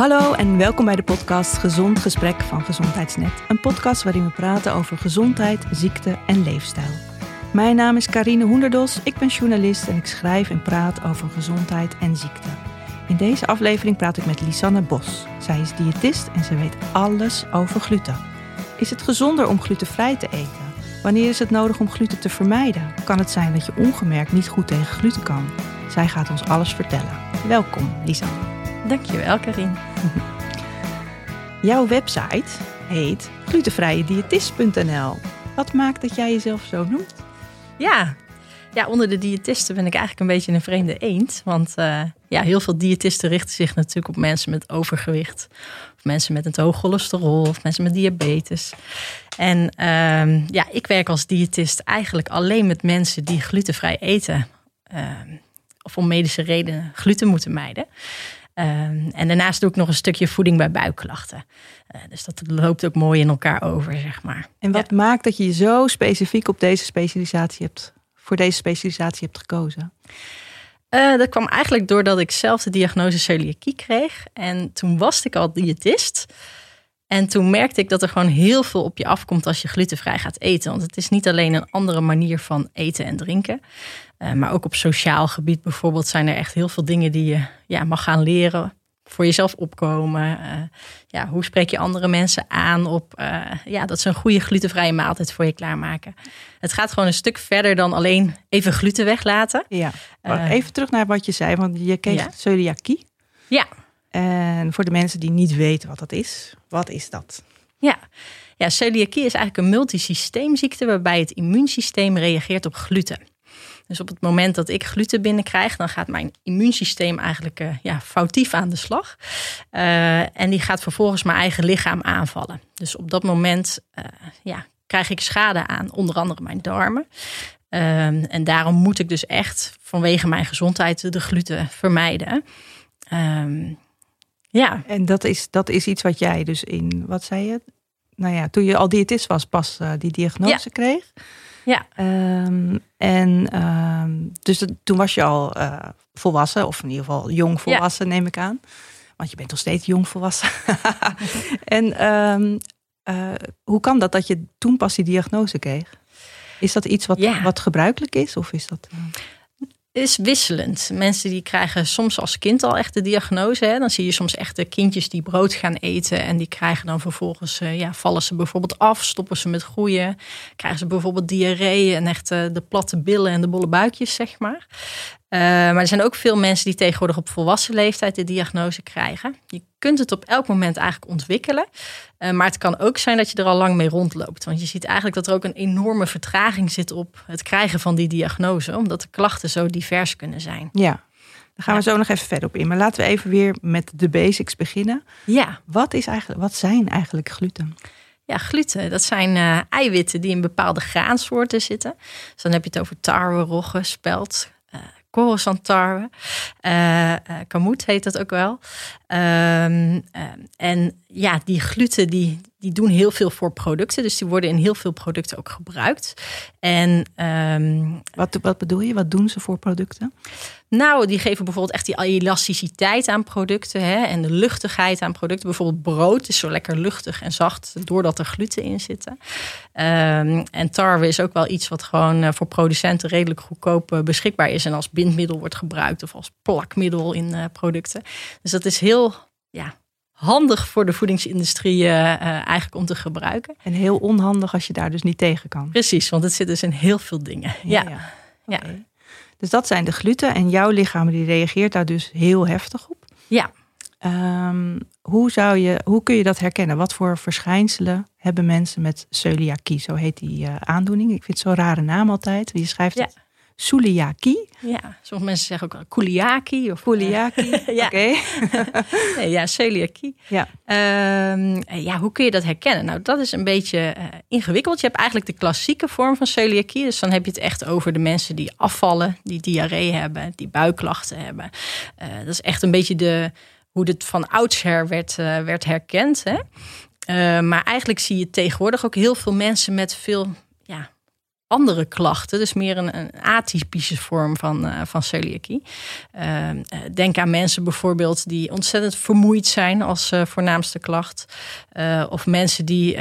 Hallo en welkom bij de podcast Gezond Gesprek van Gezondheidsnet. Een podcast waarin we praten over gezondheid, ziekte en leefstijl. Mijn naam is Karine Hoenderdos, ik ben journalist en ik schrijf en praat over gezondheid en ziekte. In deze aflevering praat ik met Lisanne Bos. Zij is diëtist en ze weet alles over gluten. Is het gezonder om glutenvrij te eten? Wanneer is het nodig om gluten te vermijden? Kan het zijn dat je ongemerkt niet goed tegen gluten kan? Zij gaat ons alles vertellen. Welkom, Lisanne. Dankjewel, Karin. Jouw website heet glutenvrijediëtist.nl. Wat maakt dat jij jezelf zo noemt? Ja. ja, onder de diëtisten ben ik eigenlijk een beetje een vreemde eend. Want uh, ja, heel veel diëtisten richten zich natuurlijk op mensen met overgewicht. Of mensen met een hoog cholesterol. Of mensen met diabetes. En uh, ja, ik werk als diëtist eigenlijk alleen met mensen die glutenvrij eten. Uh, of om medische redenen gluten moeten mijden. Um, en daarnaast doe ik nog een stukje voeding bij buikklachten. Uh, dus dat loopt ook mooi in elkaar over, zeg maar. En wat ja. maakt dat je zo specifiek op deze specialisatie hebt, voor deze specialisatie hebt gekozen? Uh, dat kwam eigenlijk doordat ik zelf de diagnose celiakie kreeg. En toen was ik al diëtist. En toen merkte ik dat er gewoon heel veel op je afkomt als je glutenvrij gaat eten. Want het is niet alleen een andere manier van eten en drinken. Uh, maar ook op sociaal gebied bijvoorbeeld zijn er echt heel veel dingen die je ja, mag gaan leren. Voor jezelf opkomen. Uh, ja, hoe spreek je andere mensen aan op uh, ja, dat ze een goede glutenvrije maaltijd voor je klaarmaken. Het gaat gewoon een stuk verder dan alleen even gluten weglaten. Ja. even terug naar wat je zei, want je kreeg ja. celiakie. Ja. En voor de mensen die niet weten wat dat is, wat is dat? Ja, ja celiakie is eigenlijk een multisysteemziekte waarbij het immuunsysteem reageert op gluten. Dus op het moment dat ik gluten binnenkrijg, dan gaat mijn immuunsysteem eigenlijk uh, ja, foutief aan de slag. Uh, en die gaat vervolgens mijn eigen lichaam aanvallen. Dus op dat moment uh, ja, krijg ik schade aan, onder andere mijn darmen. en daarom moet ik dus echt vanwege mijn gezondheid de gluten vermijden. Um, ja. En dat is, dat is iets wat jij dus in, wat zei je? Nou ja, toen je al diëtist was, pas die diagnose ja. kreeg. Ja. Um, en um, dus dat, toen was je al uh, volwassen, of in ieder geval jong volwassen, ja. neem ik aan. Want je bent nog steeds jong volwassen. en um, uh, hoe kan dat dat je toen pas die diagnose kreeg? Is dat iets wat, ja. wat gebruikelijk is? Of is dat. Is wisselend. Mensen die krijgen soms als kind al echt de diagnose. Hè. Dan zie je soms echt de kindjes die brood gaan eten. En die krijgen dan vervolgens, uh, ja, vallen ze bijvoorbeeld af, stoppen ze met groeien. Krijgen ze bijvoorbeeld diarree en echt uh, de platte billen en de bolle buikjes, zeg maar. Uh, maar er zijn ook veel mensen die tegenwoordig op volwassen leeftijd de diagnose krijgen. Je kunt het op elk moment eigenlijk ontwikkelen. Uh, maar het kan ook zijn dat je er al lang mee rondloopt. Want je ziet eigenlijk dat er ook een enorme vertraging zit op het krijgen van die diagnose. Omdat de klachten zo divers kunnen zijn. Ja, daar gaan we zo nog even verder op in. Maar laten we even weer met de basics beginnen. Ja. Wat, is eigenlijk, wat zijn eigenlijk gluten? Ja, gluten, dat zijn uh, eiwitten die in bepaalde graansoorten zitten. Dus dan heb je het over tarwe, rogge, spelt, Coruscant tarwe. Uh, uh, kamut heet dat ook wel. Um, uh, en ja, die gluten die, die doen heel veel voor producten. Dus die worden in heel veel producten ook gebruikt. En, um, wat, wat bedoel je? Wat doen ze voor producten? Nou, die geven bijvoorbeeld echt die elasticiteit aan producten. Hè, en de luchtigheid aan producten. Bijvoorbeeld brood is zo lekker luchtig en zacht. Doordat er gluten in zitten. Um, en tarwe is ook wel iets wat gewoon uh, voor producenten redelijk goedkoop uh, beschikbaar is. En als bindmiddel wordt gebruikt. Of als plakmiddel in uh, producten. Dus dat is heel ja, handig voor de voedingsindustrie uh, eigenlijk om te gebruiken. En heel onhandig als je daar dus niet tegen kan. Precies, want het zit dus in heel veel dingen. Ja, ja. ja. Okay. Dus dat zijn de gluten en jouw lichaam die reageert daar dus heel heftig op. Ja. Um, hoe, zou je, hoe kun je dat herkennen? Wat voor verschijnselen hebben mensen met celiakie? Zo heet die uh, aandoening. Ik vind het zo'n rare naam altijd. Je schrijft ja. het Suliaki. Ja, sommige mensen zeggen ook kuliaki of kuliaki. ja. Oké. nee, ja, celiakie. Ja. Um, ja, hoe kun je dat herkennen? Nou, dat is een beetje uh, ingewikkeld. Je hebt eigenlijk de klassieke vorm van celiakie. Dus dan heb je het echt over de mensen die afvallen, die diarree hebben, die buikklachten hebben. Uh, dat is echt een beetje de, hoe het van oudsher werd, uh, werd herkend. Hè? maar eigenlijk zie je tegenwoordig ook heel veel mensen met veel andere klachten, dus meer een, een atypische vorm van, uh, van celiakie. Uh, denk aan mensen bijvoorbeeld die ontzettend vermoeid zijn als uh, voornaamste klacht. of mensen die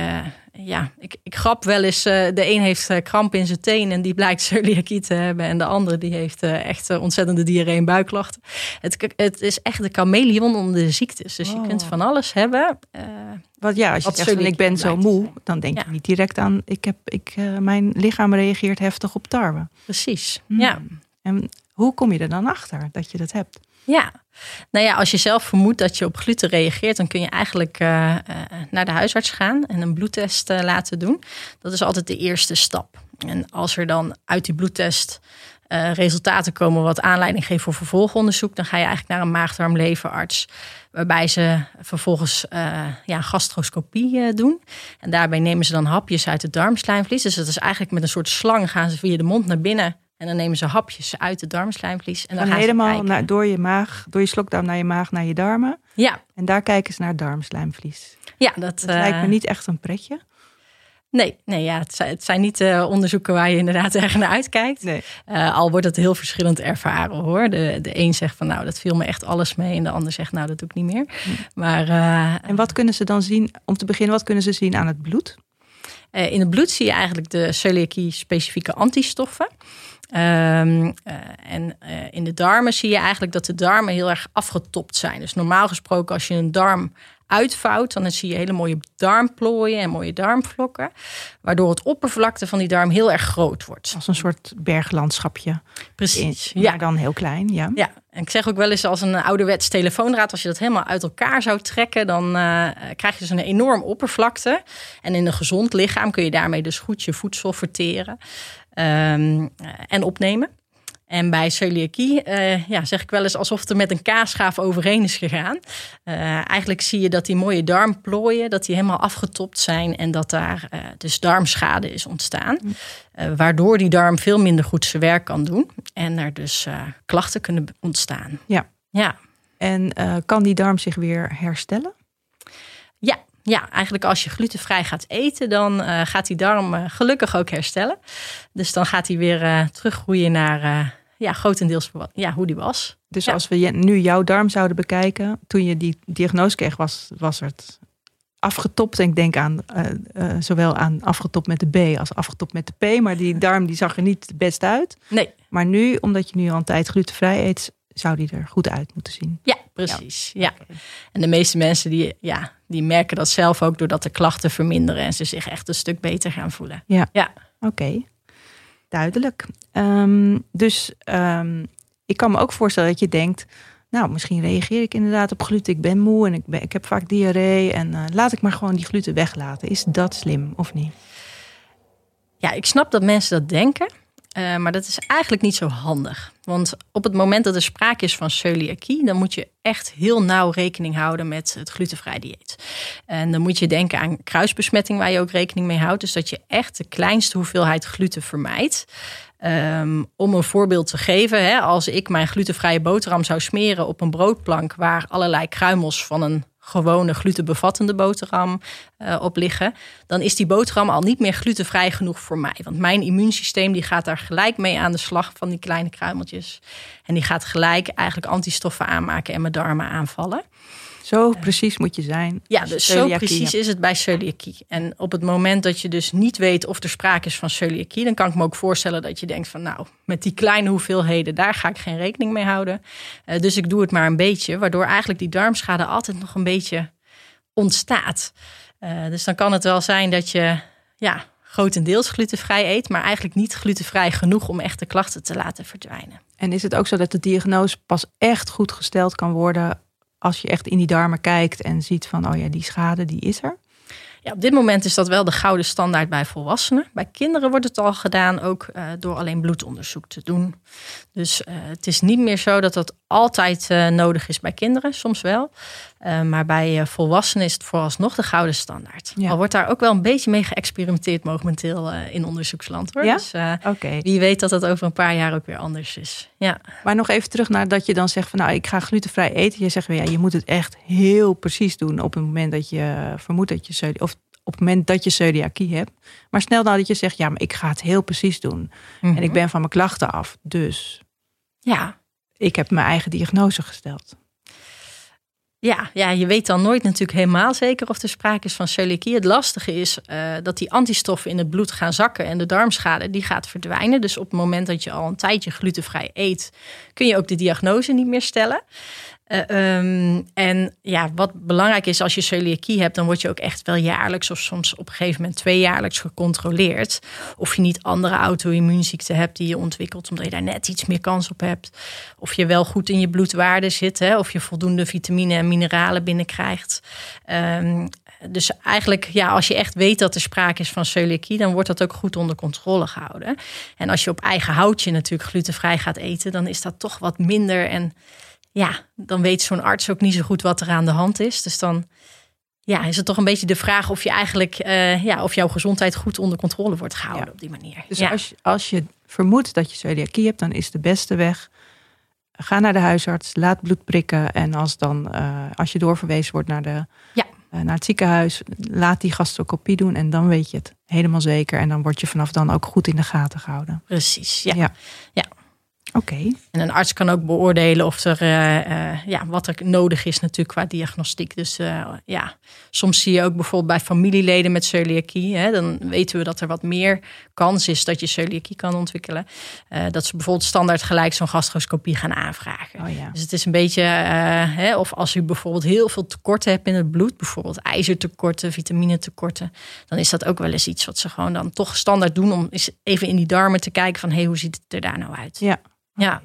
ja, ik, ik grap wel eens. Uh, de een heeft uh, kramp in zijn teen en die blijkt celiakie te hebben. En de andere die heeft uh, echt ontzettende diarree en buikklachten. Het, het is echt de chameleon onder de ziektes. Dus oh. je kunt van alles hebben. Wat ja, als je zegt van ik ben zo moe, dan denk ja. je niet direct aan ik heb, ik, mijn lichaam reageert heftig op tarwe. Precies, hmm. ja. En hoe kom je er dan achter dat je dat hebt? Ja, nou ja, als je zelf vermoedt dat je op gluten reageert, dan kun je eigenlijk uh, uh, naar de huisarts gaan en een bloedtest uh, laten doen. Dat is altijd de eerste stap. En als er dan uit die bloedtest resultaten komen wat aanleiding geven voor vervolgonderzoek, dan ga je eigenlijk naar een maagdarmleverarts. Waarbij ze vervolgens ja, gastroscopie doen. En daarbij nemen ze dan hapjes uit het darmslijmvlies. Dus dat is eigenlijk met een soort slang gaan ze via de mond naar binnen en dan nemen ze hapjes uit het darmslijmvlies. En dan, gaan helemaal naar, door je maag, door je slokdarm naar je maag, naar je darmen. Ja. En daar kijken ze naar het darmslijmvlies. Ja, dat, dat lijkt me eh, niet echt een pretje. Nee, nee ja, het, zijn, het zijn niet uh, onderzoeken waar je inderdaad erg naar uitkijkt. Nee. Uh, al wordt het heel verschillend ervaren hoor. De, de een zegt van nou, dat viel me echt alles mee. En de ander zegt nou, dat doe ik niet meer. Hm. Maar, en wat kunnen ze dan zien, om te beginnen, wat kunnen ze zien aan het bloed? in het bloed zie je eigenlijk de celiakie-specifieke antistoffen. Um, uh, en uh, in de darmen zie je eigenlijk dat de darmen heel erg afgetopt zijn. Dus normaal gesproken, als je een darm uitvouwt, dan zie je hele mooie darmplooien en mooie darmvlokken. Waardoor het oppervlakte van die darm heel erg groot wordt. Als een soort berglandschapje. Precies. Ja. dan heel klein, ja. Ja, en ik zeg ook wel eens als een ouderwets telefoondraad, als je dat helemaal uit elkaar zou trekken, dan uh, krijg je dus een enorm oppervlakte. En in een gezond lichaam kun je daarmee dus goed je voedsel verteren um, en opnemen. En bij celiakie uh, ja, zeg ik wel eens alsof het er met een kaasschaaf overheen is gegaan. Uh, eigenlijk zie je dat die mooie darmplooien dat die helemaal afgetopt zijn en dat daar uh, dus darmschade is ontstaan. waardoor die darm veel minder goed zijn werk kan doen en er dus klachten kunnen ontstaan. Ja. ja. En kan die darm zich weer herstellen? Ja, ja, eigenlijk als je glutenvrij gaat eten, dan uh, gaat die darm uh, gelukkig ook herstellen. Dus dan gaat hij weer uh, teruggroeien naar ja, grotendeels ja, hoe die was. Dus ja. als we nu jouw darm zouden bekijken, toen je die diagnose kreeg, was, was het afgetopt. En ik denk aan zowel aan afgetopt met de B als afgetopt met de P. Maar die darm die zag er niet best uit. Nee. Maar nu, omdat je nu al een tijd glutenvrij eet, zou die er goed uit moeten zien. Ja, precies. Ja. ja. En de meeste mensen die, ja, die merken dat zelf ook doordat de klachten verminderen en ze zich echt een stuk beter gaan voelen. Ja, ja. oké. Duidelijk. Um, dus um, ik kan me ook voorstellen dat je denkt, nou, misschien reageer ik inderdaad op gluten. Ik ben moe en ik, ben, ik heb vaak diarree. En uh, laat ik maar gewoon die gluten weglaten. Is dat slim of niet? Ja, ik snap dat mensen dat denken. Uh, maar dat is eigenlijk niet zo handig. Want op het moment dat er sprake is van celiakie, dan moet je echt heel nauw rekening houden met het glutenvrij dieet. En dan moet je denken aan kruisbesmetting, waar je ook rekening mee houdt. Dus dat je echt de kleinste hoeveelheid gluten vermijdt. Um, om een voorbeeld te geven, hè, als ik mijn glutenvrije boterham zou smeren op een broodplank waar allerlei kruimels van een gewone glutenbevattende boterham uh, op liggen, dan is die boterham al niet meer glutenvrij genoeg voor mij. Want mijn immuunsysteem die gaat daar gelijk mee aan de slag van die kleine kruimeltjes. En die gaat gelijk eigenlijk antistoffen aanmaken en mijn darmen aanvallen. Zo precies moet je zijn. Ja, dus zo precies is het bij celiakie. En op het moment dat je dus niet weet of er sprake is van celiakie, dan kan ik me ook voorstellen dat je denkt van nou, met die kleine hoeveelheden, daar ga ik geen rekening mee houden. Uh, dus ik doe het maar een beetje, waardoor eigenlijk die darmschade altijd nog een beetje ontstaat. Uh, dus dan kan het wel zijn dat je ja, grotendeels glutenvrij eet, maar eigenlijk niet glutenvrij genoeg om echt de klachten te laten verdwijnen. En is het ook zo dat de diagnose pas echt goed gesteld kan worden als je echt in die darmen kijkt en ziet van, oh ja, die schade die is er? Ja, op dit moment is dat wel de gouden standaard bij volwassenen. Bij kinderen wordt het al gedaan, ook uh, door alleen bloedonderzoek te doen. Dus uh, het is niet meer zo dat dat altijd uh, nodig is bij kinderen, soms wel. Maar bij volwassenen is het vooralsnog de gouden standaard. Ja. Al wordt daar ook wel een beetje mee geëxperimenteerd momenteel in onderzoeksland. Hoor. Ja? Dus okay. wie weet dat dat over een paar jaar ook weer anders is. Ja. Maar nog even terug naar dat je dan zegt van nou, ik ga glutenvrij eten. Je zegt ja, je moet het echt heel precies doen op het moment dat je vermoedt dat je of op het moment dat je celiakie hebt. Maar snel nadat je zegt, ja, maar ik ga het heel precies doen. En ik Mhm. ben van mijn klachten af. Dus Ja, ik heb mijn eigen diagnose gesteld. Ja, ja, je weet dan nooit natuurlijk helemaal zeker of er sprake is van celiakie. Het lastige is eh, dat die antistoffen in het bloed gaan zakken en de darmschade die gaat verdwijnen. Dus op het moment dat je al een tijdje glutenvrij eet, kun je ook de diagnose niet meer stellen. Eh, ehm, en ja, wat belangrijk is als je celiakie hebt, dan word je ook echt wel jaarlijks of soms op een gegeven moment tweejaarlijks gecontroleerd. Of je niet andere auto-immuunziekten hebt die je ontwikkelt, omdat je daar net iets meer kans op hebt. Of je wel goed in je bloedwaarde zit, hè? of je voldoende vitamine en mineralen binnenkrijgt. Ehm, dus eigenlijk, ja, als je echt weet dat er sprake is van celiakie, dan wordt dat ook goed onder controle gehouden. En als je op eigen houtje natuurlijk glutenvrij gaat eten, dan is dat toch wat minder. En ja, dan weet zo'n arts ook niet zo goed wat er aan de hand is. Dus dan ja, is het toch een beetje de vraag of je eigenlijk, eh, ja, of jouw gezondheid goed onder controle wordt gehouden Ja. op die manier. Dus ja. als, je, als je vermoedt dat je celiakie hebt, dan is de beste weg. Ga naar de huisarts, laat bloed prikken. En als, dan, eh, als je doorverwezen wordt naar, de, Ja. eh, naar het ziekenhuis, laat die gastroscopie doen. En dan weet je het helemaal zeker. En dan word je vanaf dan ook goed in de gaten gehouden. Precies, ja. Ja. Ja. Oké. En een arts kan ook beoordelen of er, eh, eh, ja, wat er nodig is natuurlijk qua diagnostiek. Dus eh, ja, soms zie je ook bijvoorbeeld bij familieleden met celiakie. Hè, dan weten we dat er wat meer kans is dat je celiakie kan ontwikkelen. Dat ze bijvoorbeeld standaard gelijk zo'n gastroscopie gaan aanvragen. Oh ja. Dus het is een beetje, hè, of als u bijvoorbeeld heel veel tekorten hebt in het bloed, bijvoorbeeld ijzertekorten, vitaminetekorten, dan is dat ook wel eens iets wat ze gewoon dan toch standaard doen om eens even in die darmen te kijken van hé, hey, hoe ziet het er daar nou uit? Ja. Ja,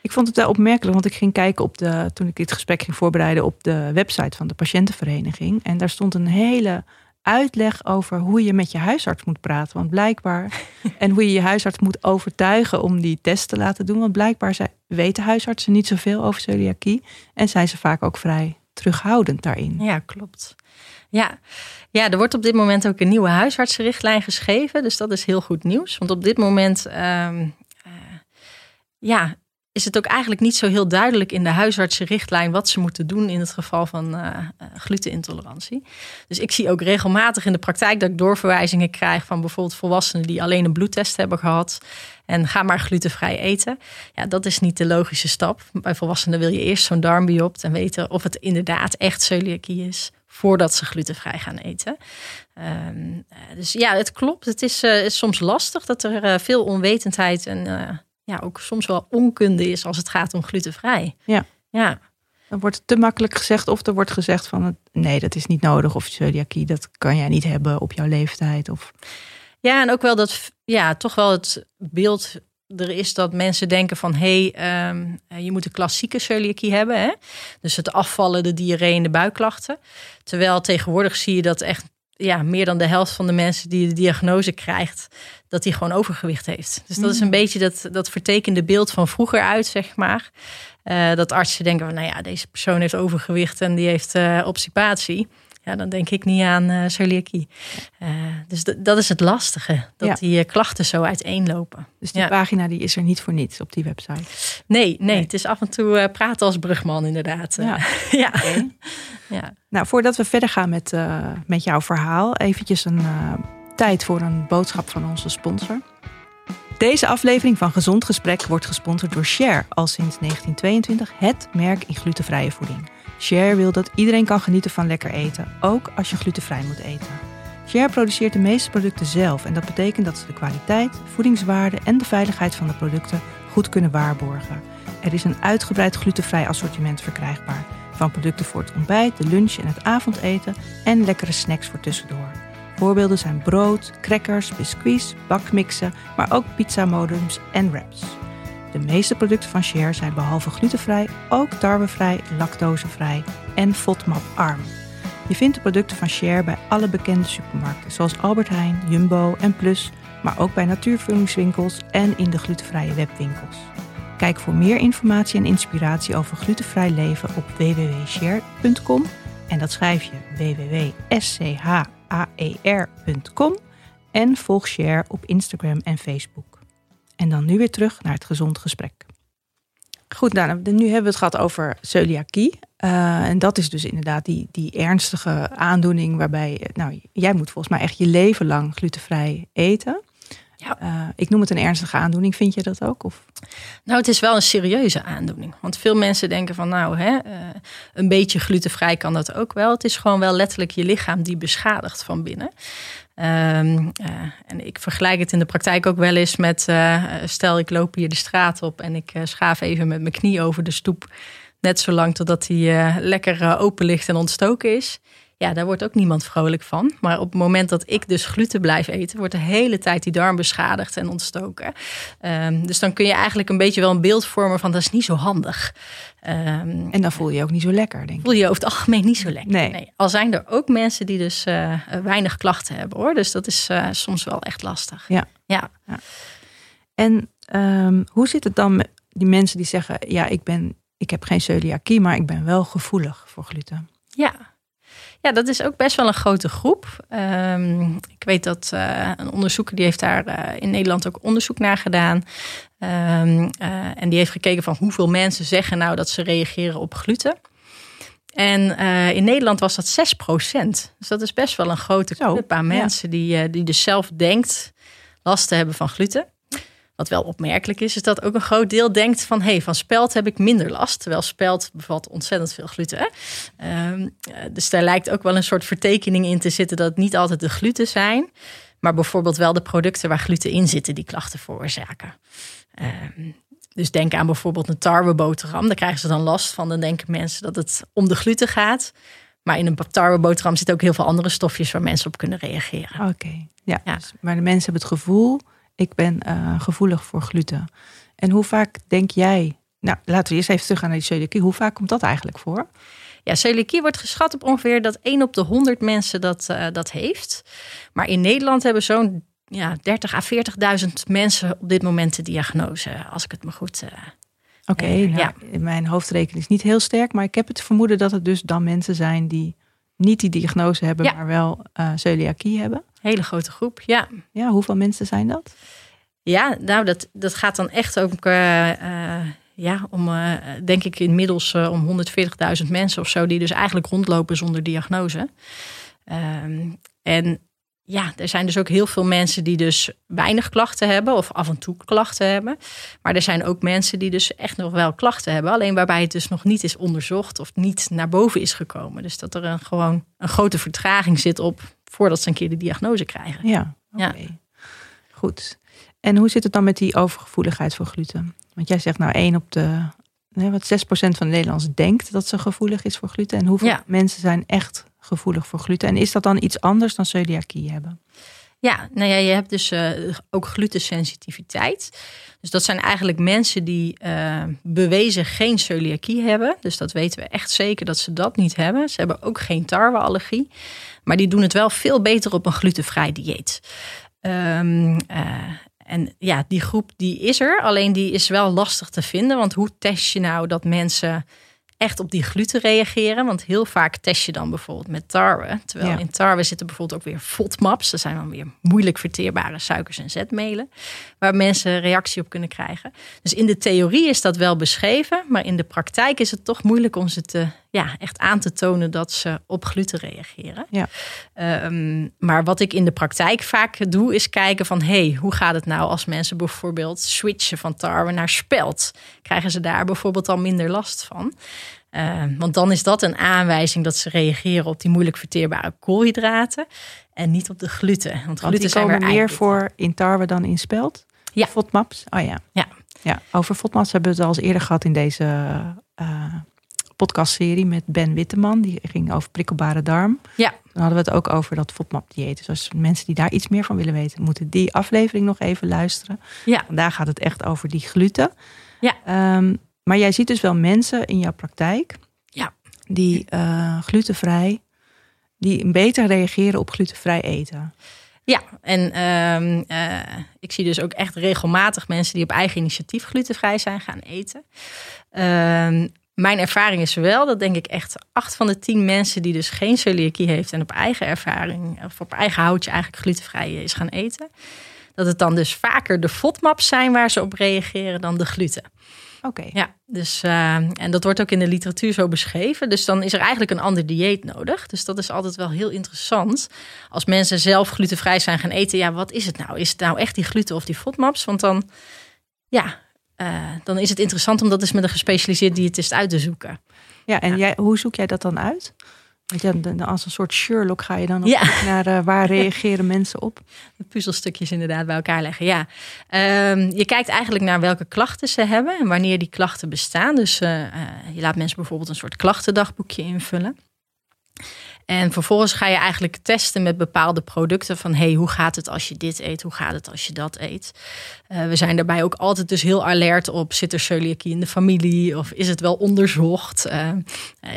Ik vond het wel opmerkelijk, want ik ging kijken op de, toen ik dit gesprek ging voorbereiden op de website van de patiëntenvereniging. En daar stond een hele uitleg over hoe je met je huisarts moet praten. Want blijkbaar, en hoe je je huisarts moet overtuigen om die test te laten doen. Want blijkbaar zij, weten huisartsen niet zoveel over celiakie. En zijn ze vaak ook vrij terughoudend daarin. Ja, klopt. Ja. ja, er wordt op dit moment ook een nieuwe huisartsenrichtlijn geschreven. Dus dat is heel goed nieuws. Want op dit moment ehm, eh, ja, is het ook eigenlijk niet zo heel duidelijk in de huisartsenrichtlijn wat ze moeten doen in het geval van eh, eh, glutenintolerantie. Dus ik zie ook regelmatig in de praktijk dat ik doorverwijzingen krijg van bijvoorbeeld volwassenen die alleen een bloedtest hebben gehad. En ga maar glutenvrij eten. Ja, dat is niet de logische stap. Bij volwassenen wil je eerst zo'n darmbiopt en weten of het inderdaad echt celiakie is voordat ze glutenvrij gaan eten. Ehm, eh, dus ja, het klopt. Het is, soms lastig dat er veel onwetendheid en ja, ook soms wel onkunde is als het gaat om glutenvrij. Ja. Ja, Dan wordt het te makkelijk gezegd of er wordt gezegd van nee, dat is niet nodig. Of celiakie, dat kan jij niet hebben op jouw leeftijd. Of, Ja, en ook wel dat, ja, toch wel het beeld er is dat mensen denken van hé, hey, ehm, je moet een klassieke celiakie hebben. Hè? Dus het afvallen, de diarree en de buikklachten. Terwijl tegenwoordig zie je dat echt ja, meer dan de helft van de mensen die de diagnose krijgt, dat die gewoon overgewicht heeft. Dus dat is een beetje dat, dat vertekende beeld van vroeger uit, zeg maar. Eh, dat artsen denken van, nou ja, deze persoon heeft overgewicht en die heeft obstipatie. Ja, dan denk ik niet aan celiakie. Eh, dus dat is het lastige, dat Ja. die eh, klachten zo uiteenlopen. dus die Ja. pagina die is er niet voor niets op die website. Nee, nee, Nee. het is af en toe praten als brugman inderdaad. Ja. ja. Nou, voordat we verder gaan met, met jouw verhaal, eventjes een tijd voor een boodschap van onze sponsor. Deze aflevering van Gezond Gesprek wordt gesponsord door Share, al sinds 1922 het merk in glutenvrije voeding. Share wil dat iedereen kan genieten van lekker eten, ook als je glutenvrij moet eten. Share produceert de meeste producten zelf en dat betekent dat ze de kwaliteit, voedingswaarde en de veiligheid van de producten goed kunnen waarborgen. Er is een uitgebreid glutenvrij assortiment verkrijgbaar. Van producten voor het ontbijt, de lunch en het avondeten en lekkere snacks voor tussendoor. Voorbeelden zijn brood, crackers, biscuits, bakmixen, maar ook pizzamodems en wraps. De meeste producten van Share zijn behalve glutenvrij ook tarwevrij, lactosevrij en FODMAP-arm. Je vindt de producten van Share bij alle bekende supermarkten zoals Albert Heijn, Jumbo en Plus, maar ook bij natuurvoedingswinkels en in de glutenvrije webwinkels. Kijk voor meer informatie en inspiratie over glutenvrij leven op www.share.com en dat schrijf je www.schaer.com en volg Share op Instagram en Facebook. En dan nu weer terug naar het gezond gesprek. Goed, nou, nu hebben we het gehad over celiakie. Uh, en dat is dus inderdaad die, die ernstige aandoening waarbij, nou, jij moet volgens mij echt je leven lang glutenvrij eten. Ja. Uh, ik noem het een ernstige aandoening. Vind je dat ook? Of? Nou, het is wel een serieuze aandoening. Want veel mensen denken van nou, hè, uh, een beetje glutenvrij kan dat ook wel. Het is gewoon wel letterlijk je lichaam die beschadigt van binnen. Um, uh, en ik vergelijk het in de praktijk ook wel eens met, stel ik loop hier de straat op en ik schaaf even met mijn knie over de stoep. Net zolang totdat hij lekker open ligt en ontstoken is. Ja, daar wordt ook niemand vrolijk van. Maar op het moment dat ik dus gluten blijf eten, wordt de hele tijd die darm beschadigd en ontstoken. Um, dus dan kun je eigenlijk een beetje wel een beeld vormen van dat is niet zo handig. Um, en dan voel je je ook niet zo lekker, denk ik. Voel je over het algemeen niet zo lekker. Nee. nee. Al zijn er ook mensen die dus uh, weinig klachten hebben hoor. Dus dat is uh, soms wel echt lastig. Ja. ja. ja. En um, hoe zit het dan met die mensen die zeggen: ja, ik ben, ik heb geen celiakie, maar ik ben wel gevoelig voor gluten? Ja, ja, dat is ook best wel een grote groep. Um, ik weet dat uh, een onderzoeker die heeft daar uh, in Nederland ook onderzoek naar gedaan. Um, uh, en die heeft gekeken van hoeveel mensen zeggen nou dat ze reageren op gluten. En in Nederland was dat 6 procent. Dus dat is best wel een grote club aan mensen die, die dus zelf denkt last te hebben van gluten. Wat wel opmerkelijk is, is dat ook een groot deel denkt van... hé, hey, van spelt heb ik minder last. Terwijl spelt bevat ontzettend veel gluten. Ehm, eh, dus daar lijkt ook wel een soort vertekening in te zitten... dat het niet altijd de gluten zijn... maar bijvoorbeeld wel de producten waar gluten in zitten... die klachten veroorzaken. Um, dus denk aan bijvoorbeeld een tarweboterham. Daar krijgen ze dan last van. Dan denken mensen dat het om de gluten gaat... Maar in een tarweboterham zitten ook heel veel andere stofjes waar mensen op kunnen reageren. Oké, ja. ja. Dus, maar de mensen hebben het gevoel ik ben uh, gevoelig voor gluten. En hoe vaak denk jij, nou laten we eerst even teruggaan naar die celiakie. Hoe vaak komt dat eigenlijk voor? Ja, celiakie wordt geschat op ongeveer dat 1 op de 100 mensen dat, uh, dat heeft. Maar in Nederland hebben zo'n ja, 30 à 40.000 mensen op dit moment de diagnose, als ik het me goed. Uh, Oké, okay, nou, ja. mijn hoofdrekening is niet heel sterk, maar ik heb het vermoeden dat het dus dan mensen zijn die niet die diagnose hebben, ja. maar wel uh, celiakie hebben. Hele grote groep, ja. Ja, hoeveel mensen zijn dat? Ja, nou, dat, dat gaat dan echt ook uh, uh, ja, om, uh, denk ik, inmiddels om 140.000 mensen of zo, die dus eigenlijk rondlopen zonder diagnose. Ehm, en ja, er zijn dus ook heel veel mensen die dus weinig klachten hebben of af en toe klachten hebben. Maar er zijn ook mensen die dus echt nog wel klachten hebben. Alleen waarbij het dus nog niet is onderzocht of niet naar boven is gekomen. Dus dat er een, gewoon een grote vertraging zit op voordat ze een keer de diagnose krijgen. Ja, oké. Okay. Ja. Goed. En hoe zit het dan met die overgevoeligheid voor gluten? Want jij zegt nou één op de, wat 6% van de Nederlanders denkt dat ze gevoelig is voor gluten. En hoeveel ja. mensen zijn echt gevoelig voor gluten? En is dat dan iets anders dan celiakie hebben? Ja, nou ja, je hebt dus uh, ook glutensensitiviteit. Dus dat zijn eigenlijk mensen die uh, bewezen geen celiakie hebben. Dus dat weten we echt zeker dat ze dat niet hebben. Ze hebben ook geen tarweallergie. Maar die doen het wel veel beter op een glutenvrij dieet. Um, uh, en ja, die groep die is er, alleen die is wel lastig te vinden. Want hoe test je nou dat mensen echt op die gluten reageren. Want heel vaak test je dan bijvoorbeeld met tarwe. Terwijl in tarwe zitten bijvoorbeeld ook weer FODMAPs. Dat zijn dan weer moeilijk verteerbare suikers en zetmelen. Waar mensen reactie op kunnen krijgen. Dus in de theorie is dat wel beschreven. Maar in de praktijk is het toch moeilijk om ze te, ja, echt aan te tonen dat ze op gluten reageren. Ja. Um, maar wat ik in de praktijk vaak doe, is kijken van... hey, hoe gaat het nou als mensen bijvoorbeeld switchen van tarwe naar spelt? Krijgen ze daar bijvoorbeeld al minder last van? Uh, want dan is dat een aanwijzing dat ze reageren op die moeilijk verteerbare koolhydraten en niet op de gluten. Want, want gluten zijn komen meer voor in tarwe dan in spelt? Ja. FODMAPs? Oh ja. Ja. ja. Over FODMAPs hebben we het al eens eerder gehad in deze uh, podcastserie met Ben Witteman. Die ging over prikkelbare darm. Ja. Dan hadden we het ook over dat FODMAP-dieet. Dus als mensen die daar iets meer van willen weten, moeten die aflevering nog even luisteren. Ja. Vandaag gaat het echt over die gluten. Ja. Um, maar jij ziet dus wel mensen in jouw praktijk ja. die uh, glutenvrij, die beter reageren op glutenvrij eten. Ja, en uh, uh, ik zie dus ook echt regelmatig mensen die op eigen initiatief glutenvrij zijn gaan eten. Ehm, mijn ervaring is wel dat denk ik echt acht van de tien mensen die dus geen celiakie heeft en op eigen ervaring of op eigen houtje eigenlijk glutenvrij is gaan eten, dat het dan dus vaker de FODMAPs zijn waar ze op reageren dan de gluten. Oké. Ja, dus, uh, en dat wordt ook in de literatuur zo beschreven. Dus dan is er eigenlijk een ander dieet nodig. Dus dat is altijd wel heel interessant. Als mensen zelf glutenvrij zijn gaan eten, ja, wat is het nou? Is het nou echt die gluten of die FODMAPs? Want dan, ja, uh, dan is het interessant om dat eens met een gespecialiseerd diëtist uit te zoeken. Ja, en Jij, hoe zoek jij dat dan uit? Ja, als een soort Sherlock ga je dan op ja. naar uh, waar reageren mensen op? De puzzelstukjes inderdaad bij elkaar leggen, ja. Um, je kijkt eigenlijk naar welke klachten ze hebben en wanneer die klachten bestaan. Dus uh, uh, je laat mensen bijvoorbeeld een soort klachtendagboekje invullen. En vervolgens ga je eigenlijk testen met bepaalde producten van hey, hoe gaat het als je dit eet? Hoe gaat het als je dat eet? Uh, we zijn daarbij ook altijd dus heel alert op zit er celiakie in de familie of is het wel onderzocht? Uh,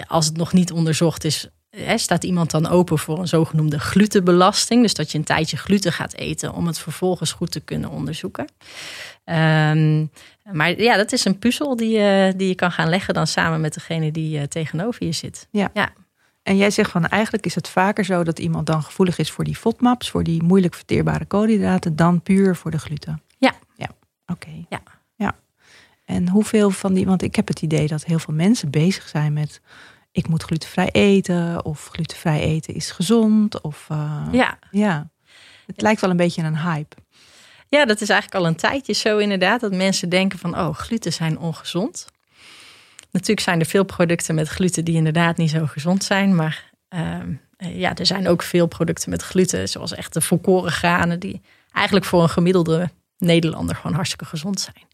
als het nog niet onderzocht is, He, staat iemand dan open voor een zogenoemde glutenbelasting. Dus dat je een tijdje gluten gaat eten om het vervolgens goed te kunnen onderzoeken. Um, maar ja, dat is een puzzel die, uh, die je kan gaan leggen dan samen met degene die uh, tegenover je zit. Ja. ja. En jij zegt van eigenlijk is het vaker zo dat iemand dan gevoelig is voor die FODMAPs, voor die moeilijk verteerbare koolhydraten, dan puur voor de gluten. Ja. Ja, oké. Okay. Ja. ja. En hoeveel van die, want ik heb het idee dat heel veel mensen bezig zijn met ik moet glutenvrij eten of glutenvrij eten is gezond. Of, uh, ja. ja, het lijkt wel een beetje een hype. Ja, dat is eigenlijk al een tijdje zo inderdaad. Dat mensen denken van, oh, gluten zijn ongezond. Natuurlijk zijn er veel producten met gluten die inderdaad niet zo gezond zijn. Maar uh, ja, er zijn ook veel producten met gluten, zoals echt de volkoren granen, die eigenlijk voor een gemiddelde Nederlander gewoon hartstikke gezond zijn.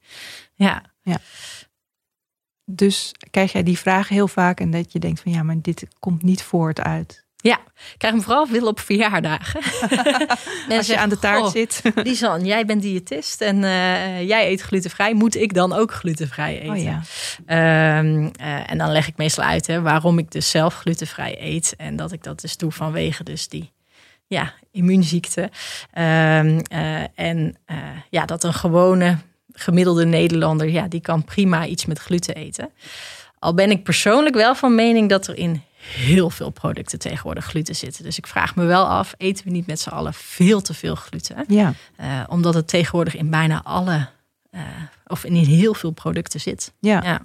Ja. ja. Dus krijg jij die vragen heel vaak en dat je denkt van ja, maar dit komt niet voort uit. Ja, ik krijg hem vooral veel op verjaardagen. Als je aan de taart zit. Lisan, jij bent diëtist en uh, jij eet glutenvrij. Moet ik dan ook glutenvrij eten? Oh ja. Um, uh, en dan leg ik meestal uit hè, waarom ik dus zelf glutenvrij eet. En dat ik dat dus doe vanwege dus die ja, immuunziekte. Um, uh, en ja, dat een gewone gemiddelde Nederlander, ja, die kan prima iets met gluten eten. Al ben ik persoonlijk wel van mening dat er in heel veel producten tegenwoordig gluten zitten. Dus ik vraag me wel af, eten we niet met z'n allen veel te veel gluten? Ja. Uh, omdat het tegenwoordig in bijna alle, uh, of in heel veel producten zit. Ja. ja.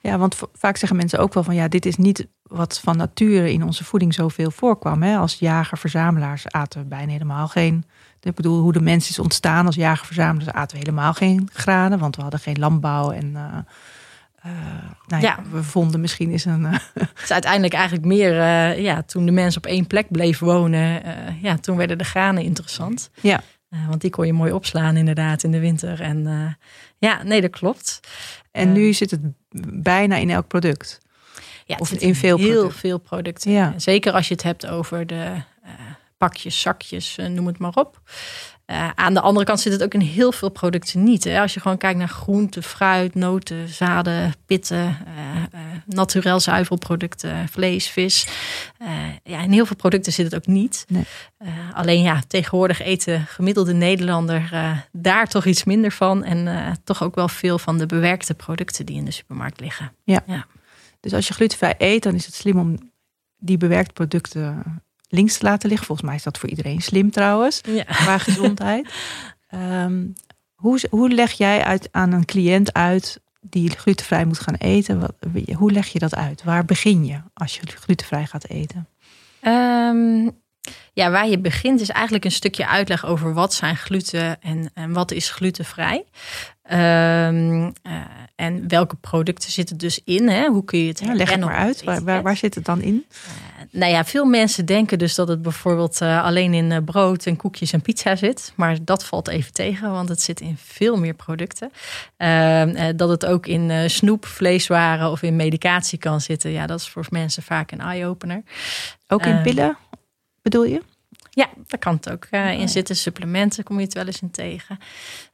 Ja, want vaak zeggen mensen ook wel van ja, dit is niet wat van nature in onze voeding zoveel voorkwam. Hè? Als jager-verzamelaars aten we bijna helemaal geen ik bedoel, hoe de mens is ontstaan als jager-verzamelaars aten we helemaal geen granen, want we hadden geen landbouw en uh, uh, nou ja, ja, we vonden misschien is een. Uh, het is uiteindelijk eigenlijk meer, ja, toen de mens op één plek bleef wonen, ja, toen werden de granen interessant. Ja. want die kon je mooi opslaan inderdaad in de winter. En ja, nee, dat klopt. En nu zit het bijna in elk product. Ja, of in veel heel producten. veel producten. Ja. Zeker als je het hebt over de pakjes, zakjes, eh, noem het maar op. Uh, aan de andere kant zit het ook in heel veel producten niet. Hè? Als je gewoon kijkt naar groente, fruit, noten, zaden, pitten, uh, naturel zuivelproducten, vlees, vis. ja, in heel veel producten zit het ook niet. Nee. alleen ja, tegenwoordig eten gemiddelde Nederlander daar toch iets minder van. En toch ook wel veel van de bewerkte producten die in de supermarkt liggen. Ja. ja. Dus als je glutenvrij eet, dan is het slim om die bewerkte producten links te laten liggen. Volgens mij is dat voor iedereen slim trouwens, ja. qua gezondheid. um, hoe, hoe leg jij uit aan een cliënt uit die glutenvrij moet gaan eten? Wat, hoe leg je dat uit? Waar begin je als je glutenvrij gaat eten? Um, ja, waar je begint is eigenlijk een stukje uitleg over wat zijn gluten en, en wat is glutenvrij. Um, uh, en welke producten zitten dus in? Hè? Hoe kun je het ja, Leg het maar uit. Waar, waar, waar, zit het dan in? Uh, nou ja, veel mensen denken dus dat het bijvoorbeeld uh, alleen in uh, brood en koekjes en pizza zit. Maar dat valt even tegen, want het zit in veel meer producten. Uh, dat het ook in snoep, vleeswaren of in medicatie kan zitten. Ja, dat is voor mensen vaak een eye-opener. Ook in pillen, bedoel je? Ja, daar kan het ook in zitten. Supplementen kom je het wel eens in tegen.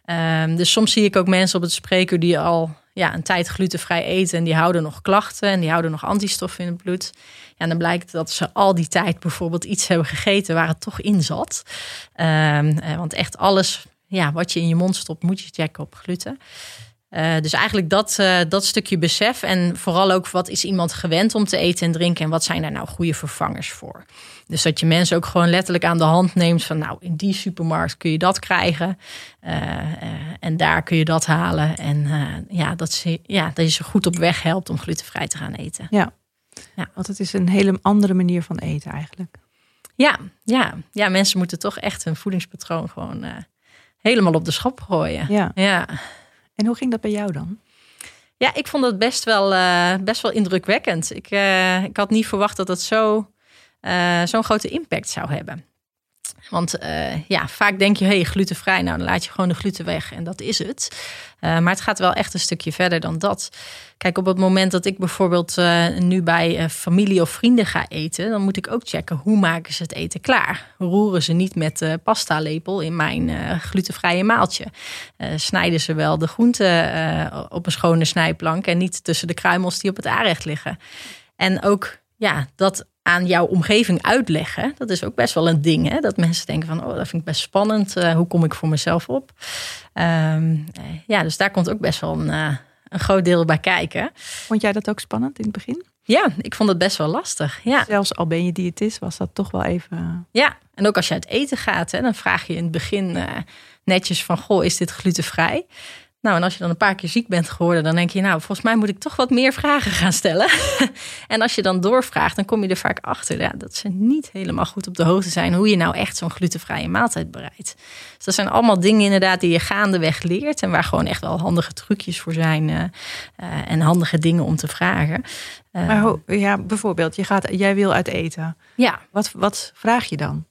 Um, dus soms zie ik ook mensen op het spreker die al ja, een tijd glutenvrij eten en die houden nog klachten en die houden nog antistoffen in het bloed. En dan blijkt dat ze al die tijd bijvoorbeeld iets hebben gegeten waar het toch in zat. Um, want echt alles ja, wat je in je mond stopt, moet je checken op gluten. Uh, dus eigenlijk dat, uh, dat stukje besef. En vooral ook wat is iemand gewend om te eten en drinken. En wat zijn daar nou goede vervangers voor. Dus dat je mensen ook gewoon letterlijk aan de hand neemt. Van nou, in die supermarkt kun je dat krijgen. En daar kun je dat halen. En ja, dat, ja, dat je ze goed op weg helpt om glutenvrij te gaan eten. Ja. Ja, want het is een hele andere manier van eten eigenlijk. Ja, ja. ja mensen moeten toch echt hun voedingspatroon gewoon helemaal op de schop gooien. Ja. ja. En hoe ging dat bij jou dan? Ja, ik vond dat best wel, uh, best wel indrukwekkend. Ik, uh, ik had niet verwacht dat het zo, zo'n grote impact zou hebben. Want uh, ja, vaak denk je, hey, glutenvrij, nou dan laat je gewoon de gluten weg en dat is het. Uh, maar het gaat wel echt een stukje verder dan dat. Kijk, op het moment dat ik bijvoorbeeld uh, nu bij familie of vrienden ga eten, dan moet ik ook checken hoe maken ze het eten klaar. Roeren ze niet met de pasta lepel in mijn glutenvrije maaltje? snijden ze wel de groenten op een schone snijplank en niet tussen de kruimels die op het aanrecht liggen? En ook ja, dat aan jouw omgeving uitleggen, dat is ook best wel een ding. Hè? Dat mensen denken van, oh, dat vind ik best spannend. Uh, hoe kom ik voor mezelf op? Um, ja, dus daar komt ook best wel een, uh, een groot deel bij kijken. Vond jij dat ook spannend in het begin? Ja, ik vond het best wel lastig. Ja. Zelfs al ben je diëtist, was dat toch wel even... Ja, en ook als je uit eten gaat, hè, dan vraag je in het begin uh, netjes van... goh, is dit glutenvrij? Nou, en als je dan een paar keer ziek bent geworden, dan denk je, nou, volgens mij moet ik toch wat meer vragen gaan stellen. en als je dan doorvraagt, dan kom je er vaak achter ja, dat ze niet helemaal goed op de hoogte zijn hoe je nou echt zo'n glutenvrije maaltijd bereidt. Dus dat zijn allemaal dingen inderdaad die je gaandeweg leert en waar gewoon echt wel handige trucjes voor zijn uh, uh, en handige dingen om te vragen. Uh, maar ja, bijvoorbeeld, je gaat, jij wil uit eten. Ja. Wat, wat vraag je dan?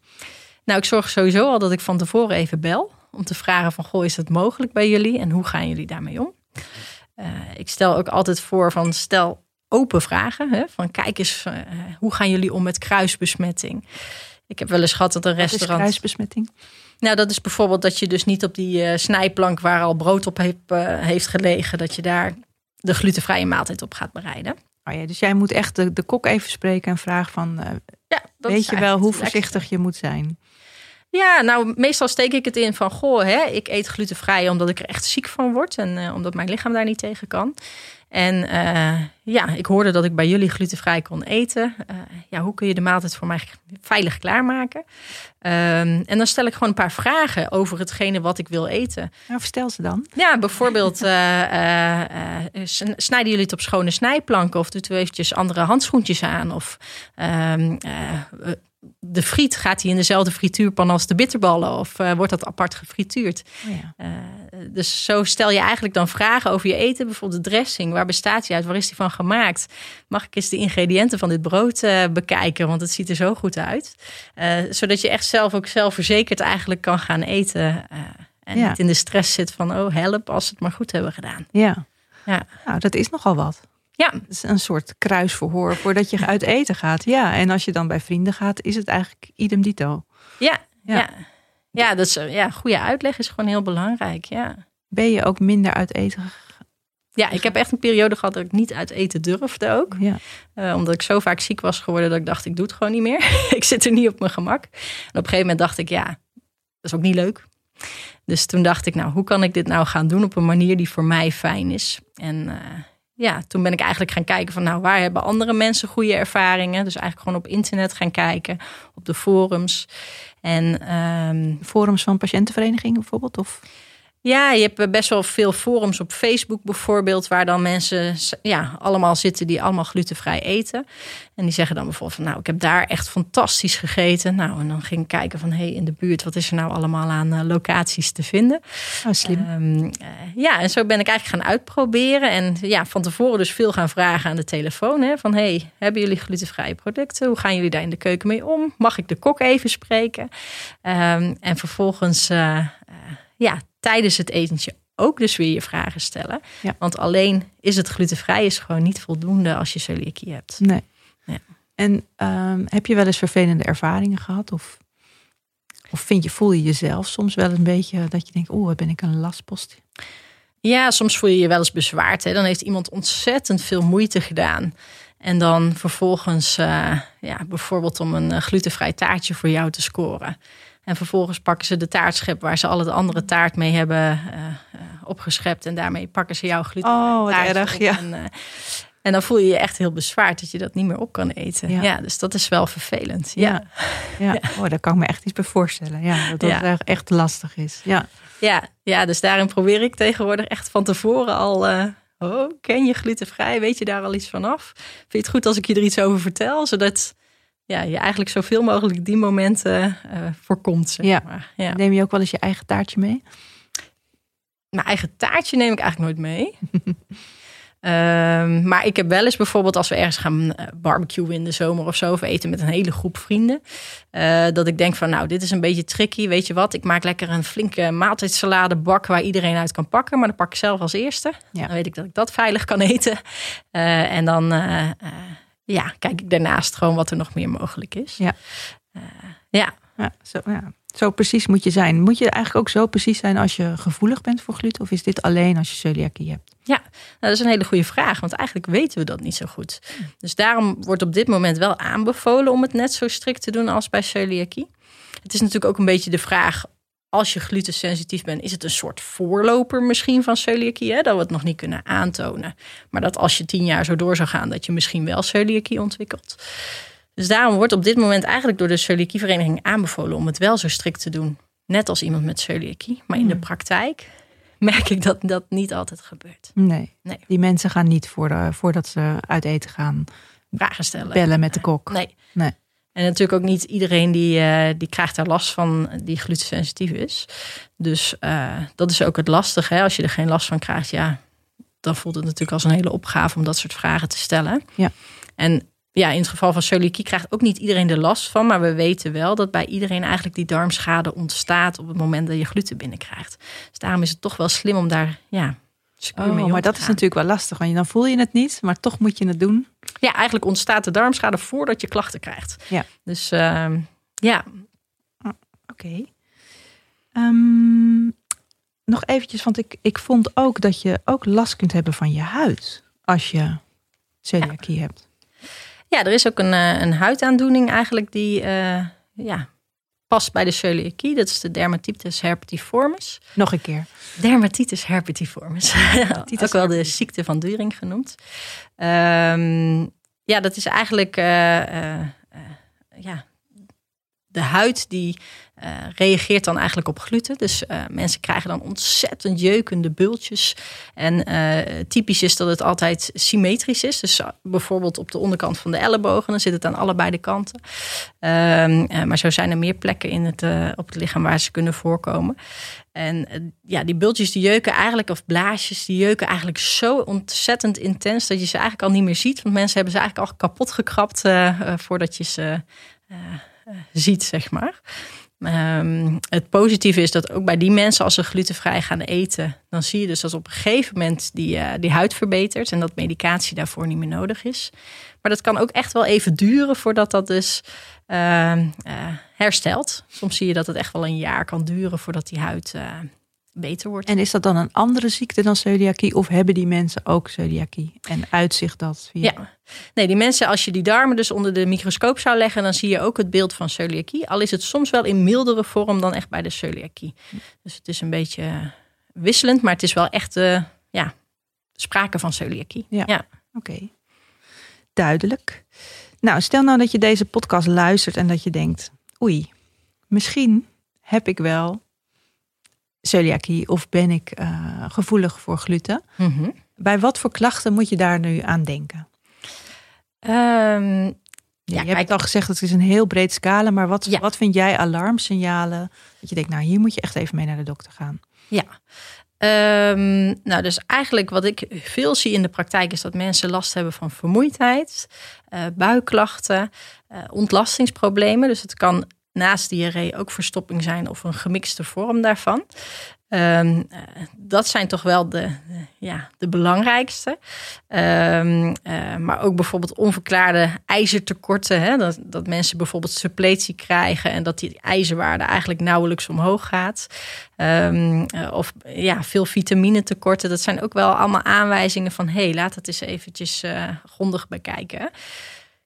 Nou, ik zorg sowieso al dat ik van tevoren even bel om te vragen van, goh, is dat mogelijk bij jullie en hoe gaan jullie daarmee om? Uh, ik stel ook altijd voor van, stel open vragen. Hè, van kijk eens, uh, hoe gaan jullie om met kruisbesmetting? Ik heb wel eens gehad dat een restaurant... Is kruisbesmetting? Nou, dat is bijvoorbeeld dat je dus niet op die uh, snijplank waar al brood op heeft, heeft gelegen, dat je daar de glutenvrije maaltijd op gaat bereiden. Oh ja, dus jij moet echt de, de kok even spreken en vragen van, ja, weet je wel hoe voorzichtig je moet zijn? Ja, nou, meestal steek ik het in van: goh, hè, ik eet glutenvrij omdat ik er echt ziek van word en uh, omdat mijn lichaam daar niet tegen kan. En uh, ja, ik hoorde dat ik bij jullie glutenvrij kon eten. Uh, ja, hoe kun je de maaltijd voor mij veilig klaarmaken? Um, en dan stel ik gewoon een paar vragen over hetgene wat ik wil eten. Nou, vertel ze dan. Ja, bijvoorbeeld, snijden jullie het op schone snijplanken? Of doet u eventjes andere handschoentjes aan? Of um, de friet, gaat hij in dezelfde frituurpan als de bitterballen? Of uh, wordt dat apart gefrituurd? Oh ja. uh, dus zo stel je eigenlijk dan vragen over je eten. Bijvoorbeeld de dressing. Waar bestaat die uit? Waar is die van gemaakt? Mag ik eens de ingrediënten van dit brood uh, bekijken? Want het ziet er zo goed uit. zodat je echt zelf ook zelfverzekerd eigenlijk kan gaan eten. en ja. niet in de stress zit van, oh help, als ze het maar goed hebben gedaan. Ja, ja. nou dat is nogal wat. Ja. Het is een soort kruisverhoor voordat je uit eten gaat. Ja, en als je dan bij vrienden gaat, is het eigenlijk idem dito. Ja, ja. ja. ja dat is, ja, goede uitleg is gewoon heel belangrijk. Ja. Ben je ook minder uit eten ja, ik heb echt een periode gehad dat ik niet uit eten durfde ook. Ja. Uh, omdat ik zo vaak ziek was geworden dat ik dacht, ik doe het gewoon niet meer. ik zit er niet op mijn gemak. En op een gegeven moment dacht ik, ja, dat is ook niet leuk. Dus toen dacht ik, nou, hoe kan ik dit nou gaan doen op een manier die voor mij fijn is? En uh, ja, toen ben ik eigenlijk gaan kijken van nou, waar hebben andere mensen goede ervaringen? Dus eigenlijk gewoon op internet gaan kijken, op de forums. En um, forums van patiëntenverenigingen bijvoorbeeld? Of? Ja, je hebt best wel veel forums op Facebook bijvoorbeeld, waar dan mensen ja, allemaal zitten die allemaal glutenvrij eten. En die zeggen dan bijvoorbeeld van nou, ik heb daar echt fantastisch gegeten. Nou, en dan ging ik kijken van hé, hey, in de buurt, wat is er nou allemaal aan uh, locaties te vinden? Oh, slim. Um, uh, ja, en zo ben ik eigenlijk gaan uitproberen. En ja, van tevoren dus veel gaan vragen aan de telefoon. Hè, van hey, hebben jullie glutenvrije producten? Hoe gaan jullie daar in de keuken mee om? Mag ik de kok even spreken? Um, en vervolgens uh, ja, tijdens het etentje ook dus weer je vragen stellen. Ja. Want alleen is het glutenvrij is gewoon niet voldoende als je celiakie hebt. Nee. Ja. En um, heb je wel eens vervelende ervaringen gehad? Of, of vind je, voel je jezelf soms wel een beetje dat je denkt, oeh, ben ik een lastpost? Ja, soms voel je je wel eens bezwaard. Hè? Dan heeft iemand ontzettend veel moeite gedaan. En dan vervolgens, uh, ja, bijvoorbeeld om een glutenvrij taartje voor jou te scoren En vervolgens pakken ze de taartschep waar ze al het andere taart mee hebben uh, opgeschept. En daarmee pakken ze jouw gluten. Oh, wat erg, ja. En, en, dan voel je je echt heel bezwaard dat je dat niet meer op kan eten. Ja, dus dat is wel vervelend. Ja, ja. ja. Oh, daar kan ik me echt iets bij voorstellen. Ja, dat dat echt lastig is. Ja. Ja, ja, dus daarin probeer ik tegenwoordig echt van tevoren al Oh, ken je glutenvrij? Weet je daar al iets vanaf? Vind je het goed als ik je er iets over vertel? Zodat ja, je eigenlijk zoveel mogelijk die momenten uh, voorkomt. Zeg ja. Maar. ja. Neem je ook wel eens je eigen taartje mee? Mijn eigen taartje neem ik eigenlijk nooit mee. Ehm, maar ik heb wel eens bijvoorbeeld als we ergens gaan eh, barbecuen in de zomer of zo, of eten met een hele groep vrienden, uh, dat ik denk van nou, dit is een beetje tricky, weet je wat, ik maak lekker een flinke maaltijdsalade bak waar iedereen uit kan pakken, maar dan pak ik zelf als eerste. Ja. Dan weet ik dat ik dat veilig kan eten. Uh, en dan ja, kijk ik daarnaast gewoon wat er nog meer mogelijk is. Ja. ja. Ja, zo, ja. Zo precies moet je zijn. Moet je eigenlijk ook zo precies zijn als je gevoelig bent voor gluten? Of is dit alleen als je celiakie hebt? Ja, nou, dat is een hele goede vraag. Want eigenlijk weten we dat niet zo goed. Dus daarom wordt op dit moment wel aanbevolen om het net zo strikt te doen als bij celiakie. Het is natuurlijk ook een beetje de vraag. Als je glutensensitief bent, is het een soort voorloper misschien van celiakie? Hè? Dat we het nog niet kunnen aantonen. Maar dat als je tien jaar zo door zou gaan, dat je misschien wel celiakie ontwikkelt. Dus daarom wordt op dit moment eigenlijk door de celiakievereniging aanbevolen om het wel zo strikt te doen. Net als iemand met celiakie. Maar in de hmm. praktijk merk ik dat dat niet altijd gebeurt. Nee, nee. die mensen gaan niet voor de, voordat ze uit eten gaan vragen stellen. Bellen met de kok. Nee. nee. En natuurlijk ook niet iedereen die, uh, die krijgt daar last van die glutensensitief is. Dus uh, dat is ook het lastige. Hè? Als je er geen last van krijgt, ja, dan voelt het natuurlijk als een hele opgave om dat soort vragen te stellen. Ja. En ja, in het geval van celiakie krijgt ook niet iedereen er last van. Maar we weten wel dat bij iedereen eigenlijk die darmschade ontstaat op het moment dat je gluten binnenkrijgt. Dus daarom is het toch wel slim om daar, ja, oh, maar dat is natuurlijk wel lastig, want dan voel je het niet, maar toch moet je het doen. Ja, eigenlijk ontstaat de darmschade voordat je klachten krijgt. Ja. Dus uh, ja. Oh, oké. Ehm, nog eventjes, want ik, ik vond ook dat je ook last kunt hebben van je huid als je celiakie hebt. Ja, er is ook een, eh, een huidaandoening eigenlijk die uh, ja, past bij de celiakie. Dat is de dermatitis herpetiformis. Nog een keer. Dermatitis herpetiformis. ook wel de ziekte van During genoemd. Um, ja, dat is eigenlijk uh, ja, de huid die uh, reageert dan eigenlijk op gluten. Dus uh, mensen krijgen dan ontzettend jeukende bultjes. En uh, typisch is dat het altijd symmetrisch is. Dus bijvoorbeeld op de onderkant van de ellebogen, dan zit het aan allebei de kanten. Ehm, maar zo zijn er meer plekken in het, op het lichaam waar ze kunnen voorkomen. En ja, die bultjes die jeuken eigenlijk, of blaasjes, die jeuken eigenlijk zo ontzettend intens dat je ze eigenlijk al niet meer ziet. Want mensen hebben ze eigenlijk al kapot gekrapt voordat je ze ziet, zeg maar. Um, het positieve is dat ook bij die mensen, als ze glutenvrij gaan eten, dan zie je dus dat op een gegeven moment die, uh, die huid verbetert en dat medicatie daarvoor niet meer nodig is. Maar dat kan ook echt wel even duren voordat dat dus uh, uh, herstelt. Soms zie je dat het echt wel een jaar kan duren voordat die huid eh, beter wordt. En is dat dan een andere ziekte dan celiakie? Of hebben die mensen ook celiakie? En uitzicht dat via... Ja, nee, die mensen, als je die darmen dus onder de microscoop zou leggen, dan zie je ook het beeld van celiakie. Al is het soms wel in mildere vorm dan echt bij de celiakie. Dus het is een beetje wisselend, maar het is wel echt, uh, ja, sprake van celiakie. Ja, ja. oké. Duidelijk. Nou, stel nou dat je deze podcast luistert en dat je denkt, oei, misschien heb ik wel celiakie of ben ik uh, gevoelig voor gluten. Mm Bij wat voor klachten moet je daar nu aan denken? Um, ja, je hebt al gezegd, het is een heel breed scala, maar wat, ja. wat vind jij alarmsignalen? Dat je denkt, nou hier moet je echt even mee naar de dokter gaan. Ja, um, nou dus eigenlijk wat ik veel zie in de praktijk is dat mensen last hebben van vermoeidheid, uh, buikklachten, uh, ontlastingsproblemen. Dus het kan naast diarree ook verstopping zijn of een gemixte vorm daarvan. Um, dat zijn toch wel de, ja, de belangrijkste. Um, uh, maar ook bijvoorbeeld onverklaarde ijzertekorten. Hè? Dat, dat mensen bijvoorbeeld suppletie krijgen en dat die ijzerwaarde eigenlijk nauwelijks omhoog gaat. Um, uh, of ja, veel vitaminetekorten. Dat zijn ook wel allemaal aanwijzingen van hé, hey, laat het eens eventjes grondig bekijken.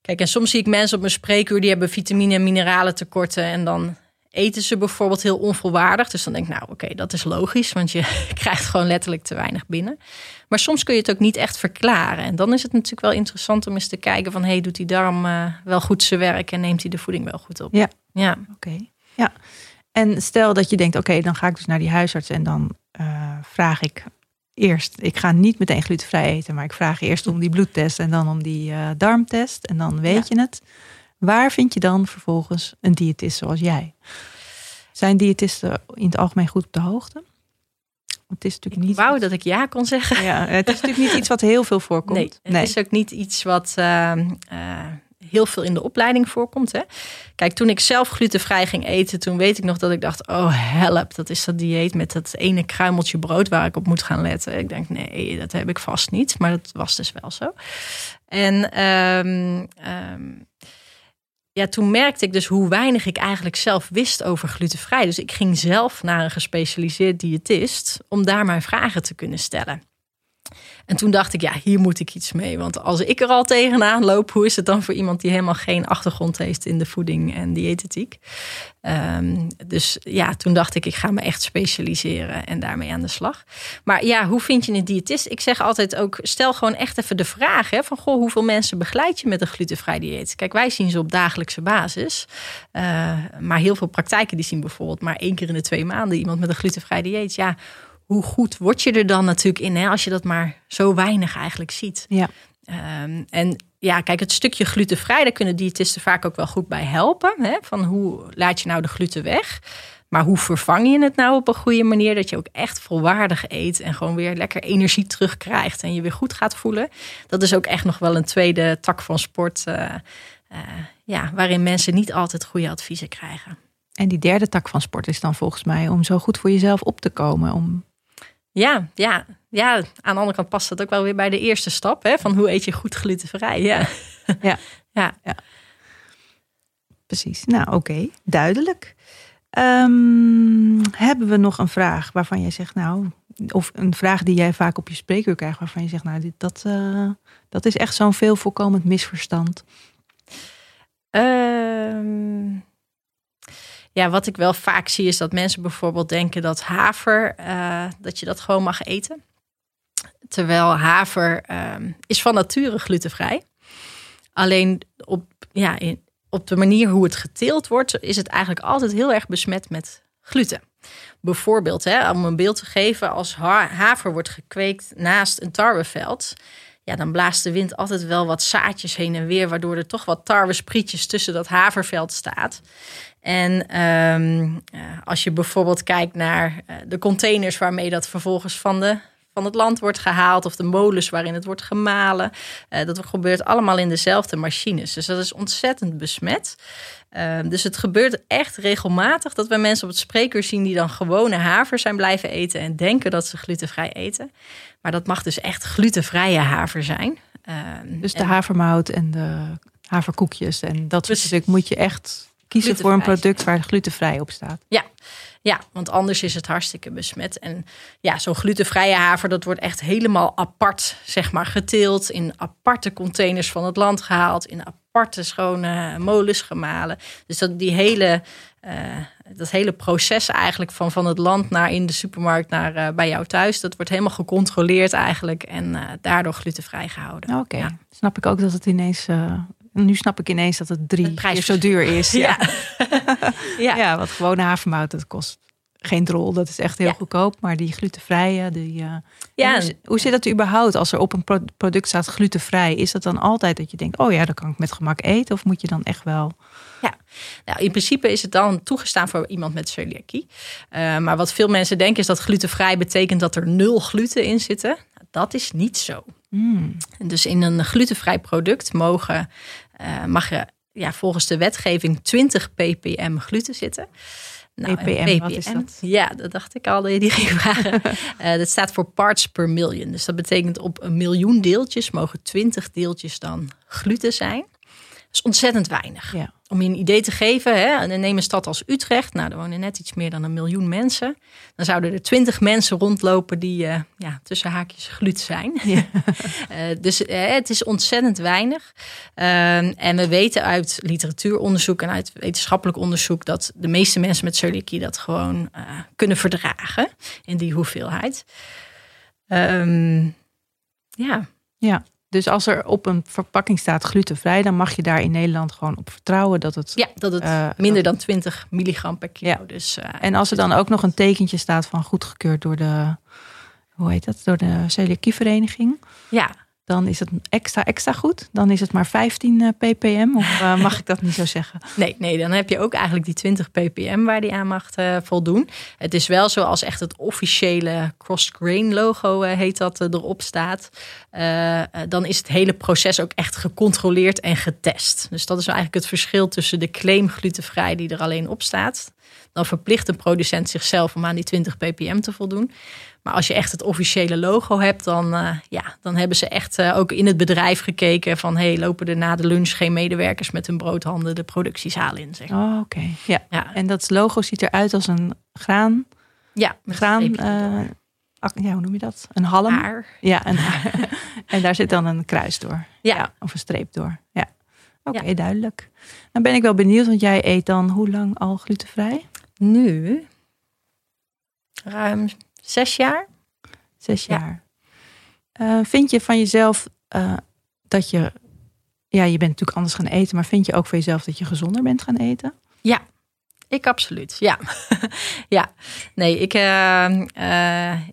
Kijk, en soms zie ik mensen op mijn spreekuur die hebben vitamine en mineralen tekorten. En dan eten ze bijvoorbeeld heel onvolwaardig. Dus dan denk ik, nou oké, dat is logisch, want je krijgt gewoon letterlijk te weinig binnen. Maar soms kun je het ook niet echt verklaren. En dan is het natuurlijk wel interessant om eens te kijken van, hey, doet die darm uh, wel goed zijn werk en neemt hij de voeding wel goed op? Ja, ja. oké. Ja. En stel dat je denkt, oké, dan ga ik dus naar die huisarts en dan uh, vraag ik eerst, ik ga niet meteen glutenvrij eten, maar ik vraag eerst om die bloedtest en dan om die uh, darmtest en dan weet je het. Waar vind je dan vervolgens een diëtist zoals jij? Zijn diëtisten in het algemeen goed op de hoogte? Het is natuurlijk niet. wou dat ik ja kon zeggen. Ja, het is natuurlijk niet iets wat heel veel voorkomt. Nee, het is ook niet iets wat uh, uh, heel veel in de opleiding voorkomt. Hè? Kijk, toen ik zelf glutenvrij ging eten, toen weet ik nog dat ik dacht: oh help, dat is dat dieet met dat ene kruimeltje brood waar ik op moet gaan letten. Ik denk: nee, dat heb ik vast niet. Maar dat was dus wel zo. En um, um, ja, toen merkte ik dus hoe weinig ik eigenlijk zelf wist over glutenvrij. Dus ik ging zelf naar een gespecialiseerd diëtist om daar mijn vragen te kunnen stellen. En toen dacht ik, ja, hier moet ik iets mee. Want als ik er al tegenaan loop, hoe is het dan voor iemand die helemaal geen achtergrond heeft in de voeding en diëtetiek? Um, dus ja, toen dacht ik, ik ga me echt specialiseren en daarmee aan de slag. Maar ja, hoe vind je een diëtist? Ik zeg altijd ook, stel gewoon echt even de vraag hè, van, goh, hoeveel mensen begeleid je met een glutenvrij dieet? Kijk, wij zien ze op dagelijkse basis. Uh, maar heel veel praktijken die zien bijvoorbeeld maar één keer in de twee maanden iemand met een glutenvrij dieet. Ja, hoe goed word je er dan natuurlijk in hè, als je dat maar zo weinig eigenlijk ziet. Ja. Um, en ja, kijk, het stukje glutenvrij, daar kunnen diëtisten vaak ook wel goed bij helpen. Hè? Van hoe laat je nou de gluten weg? Maar hoe vervang je het nou op een goede manier? Dat je ook echt volwaardig eet en gewoon weer lekker energie terugkrijgt en je weer goed gaat voelen. Dat is ook echt nog wel een tweede tak van sport. Uh, uh, ja, waarin mensen niet altijd goede adviezen krijgen. En die derde tak van sport is dan volgens mij om zo goed voor jezelf op te komen. Om ja, ja, ja, aan de andere kant past dat ook wel weer bij de eerste stap. Hè, van hoe eet je goed glutenvrij. Ja, ja. ja. ja. Precies. Nou, oké. Duidelijk. Um, hebben we nog een vraag waarvan jij zegt, nou, of een vraag die jij vaak op je spreekuur krijgt, waarvan je zegt, nou, dit, dat, uh, dat is echt zo'n veel voorkomend misverstand? Um, ja, wat ik wel vaak zie is dat mensen bijvoorbeeld denken dat haver, uh, dat je dat gewoon mag eten. Terwijl haver um, is van nature glutenvrij. Alleen op, ja, in, op de manier hoe het geteeld wordt, is het eigenlijk altijd heel erg besmet met gluten. Bijvoorbeeld, hè, om een beeld te geven, als haver wordt gekweekt naast een tarweveld, ja, dan blaast de wind altijd wel wat zaadjes heen en weer, waardoor er toch wat tarwesprietjes tussen dat haverveld staat. En um, als je bijvoorbeeld kijkt naar uh, de containers waarmee dat vervolgens van, de, van het land wordt gehaald, of de molens waarin het wordt gemalen, uh, dat gebeurt allemaal in dezelfde machines. Dus dat is ontzettend besmet. Uh, dus het gebeurt echt regelmatig dat we mensen op het spreekuur zien die dan gewone haver zijn blijven eten en denken dat ze glutenvrij eten. Maar dat mag dus echt glutenvrije haver zijn. Ehm, dus de havermout en de haverkoekjes en dat soort dingen moet je echt kiezen voor een product waar glutenvrij op staat. Ja. Ja, want anders is het hartstikke besmet. En ja, zo'n glutenvrije haver, dat wordt echt helemaal apart, zeg maar, geteeld. In aparte containers van het land gehaald. In aparte schone molens gemalen. Dus dat die hele, uh, dat hele proces eigenlijk van, van het land naar in de supermarkt naar uh, bij jou thuis. Dat wordt helemaal gecontroleerd eigenlijk. En uh, daardoor glutenvrij gehouden. Oké, okay. ja. snap ik ook dat het ineens nu snap ik ineens dat het drie keer zo duur is. Ja. ja. ja. wat gewone havermout, dat kost geen drol. Dat is echt heel goedkoop. Maar die glutenvrije, die, uh, ja. Hoe, hoe, zit dat überhaupt als er op een product staat glutenvrij? Is dat dan altijd dat je denkt, oh ja, dat kan ik met gemak eten? Of moet je dan echt wel... Ja, nou, in principe is het dan toegestaan voor iemand met celiakie. Uh, maar wat veel mensen denken is dat glutenvrij betekent dat er nul gluten in zitten. Nou, dat is niet zo. Mm. Dus in een glutenvrij product mogen uh, mag er ja, volgens de wetgeving 20 ppm gluten zitten. Nou, ppm, ppm, wat is dat? Ja, dat dacht ik al die ging vragen. uh, dat staat voor parts per million. Dus dat betekent op een miljoen deeltjes mogen 20 deeltjes dan gluten zijn. Is ontzettend weinig. Ja. Om je een idee te geven, hè, neem een stad als Utrecht. Nou, er wonen net iets meer dan een miljoen mensen. Dan zouden er twintig mensen rondlopen die uh, ja, tussen haakjes glut zijn. Ja. uh, dus uh, het is ontzettend weinig. Ehm, en we weten uit literatuuronderzoek en uit wetenschappelijk onderzoek... dat de meeste mensen met celiakie dat gewoon kunnen verdragen in die hoeveelheid. Um, ja. Ja. Dus als er op een verpakking staat glutenvrij, dan mag je daar in Nederland gewoon op vertrouwen dat het. Ja, dat het uh, minder dan 20 milligram per kilo. Ja. Dus, uh, en als er dan ook nog een tekentje staat van goedgekeurd door de. Hoe heet dat? Door de celiakievereniging. Ja dan is het extra, extra goed. Dan is het maar 15 eh, ppm. Of uh, mag ik dat niet zo zeggen? Nee, nee, dan heb je ook eigenlijk die 20 ppm waar die aan mag uh, voldoen. Het is wel zo als echt het officiële cross-grain logo heet dat erop staat. dan is het hele proces ook echt gecontroleerd en getest. Dus dat is eigenlijk het verschil tussen de claim glutenvrij die er alleen op staat. Dan verplicht een producent zichzelf om aan die 20 ppm te voldoen. Maar als je echt het officiële logo hebt, dan, uh, ja, dan hebben ze echt uh, ook in het bedrijf gekeken van hey, lopen er na de lunch geen medewerkers met hun broodhanden de productiezaal in. Zeg. Oh, oké. Ja. ja. En dat logo ziet eruit als een graan. Ja, graan. Uh, ja, hoe noem je dat? Een halm. Haar. Ja, een haar. en daar zit dan een kruis door. Ja. ja of een streep door. Ja. Oké, okay, ja. duidelijk. Dan ben ik wel benieuwd, want jij eet dan hoe lang al glutenvrij? Nu ruim Zes jaar? Zes jaar. Uh, vind je van jezelf uh, dat je, ja, je bent natuurlijk anders gaan eten, maar vind je ook van jezelf dat je gezonder bent gaan eten? Ja, ik absoluut. Ja, ja. Nee, ik, uh,